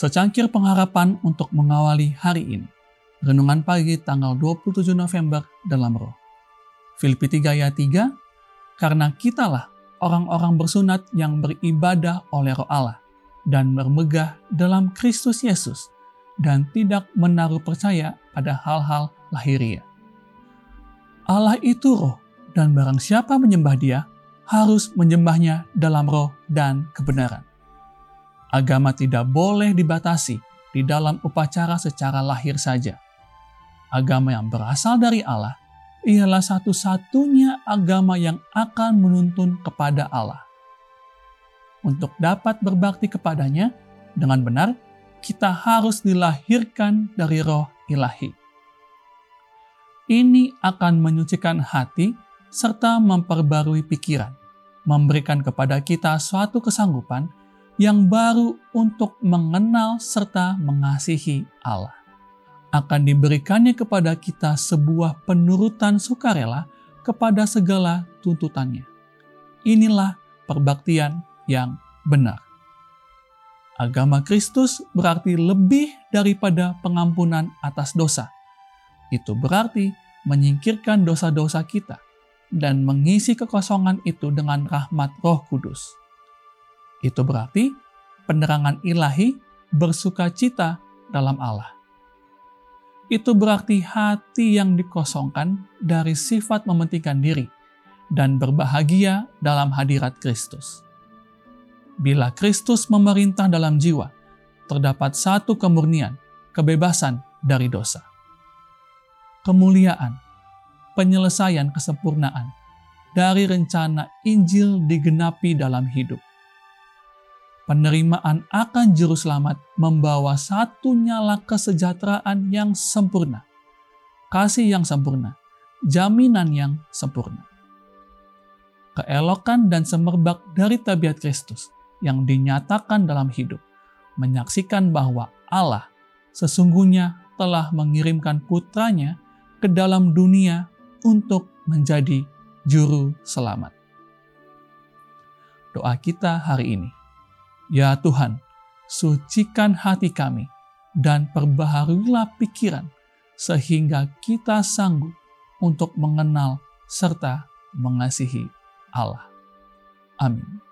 Secangkir pengharapan untuk mengawali hari ini. Renungan pagi tanggal 27 November dalam roh. Filipi 3 ayat 3, Karena kitalah orang-orang bersunat yang beribadah oleh roh Allah dan bermegah dalam Kristus Yesus dan tidak menaruh percaya pada hal-hal lahiriah. Allah itu roh dan barang siapa menyembah dia harus menyembahnya dalam roh dan kebenaran. Agama tidak boleh dibatasi di dalam upacara secara lahir saja. Agama yang berasal dari Allah ialah satu-satunya agama yang akan menuntun kepada Allah. Untuk dapat berbakti kepadanya dengan benar, kita harus dilahirkan dari roh ilahi. Ini akan menyucikan hati serta memperbarui pikiran, memberikan kepada kita suatu kesanggupan yang baru untuk mengenal serta mengasihi Allah. Akan diberikannya kepada kita sebuah penurutan sukarela kepada segala tuntutannya. Inilah perbaktian yang benar. Agama Kristus berarti lebih daripada pengampunan atas dosa. Itu berarti menyingkirkan dosa-dosa kita dan mengisi kekosongan itu dengan rahmat Roh Kudus. Itu berarti penerangan ilahi bersuka cita dalam Allah. Itu berarti hati yang dikosongkan dari sifat mementingkan diri dan berbahagia dalam hadirat Kristus. Bila Kristus memerintah dalam jiwa, terdapat satu kemurnian, kebebasan dari dosa. Kemuliaan, penyelesaian kesempurnaan dari rencana Injil digenapi dalam hidup penerimaan akan juru selamat membawa satu nyala kesejahteraan yang sempurna, kasih yang sempurna, jaminan yang sempurna. Keelokan dan semerbak dari tabiat Kristus yang dinyatakan dalam hidup menyaksikan bahwa Allah sesungguhnya telah mengirimkan putranya ke dalam dunia untuk menjadi juru selamat. Doa kita hari ini Ya Tuhan, sucikan hati kami dan perbaharuilah pikiran sehingga kita sanggup untuk mengenal serta mengasihi Allah. Amin.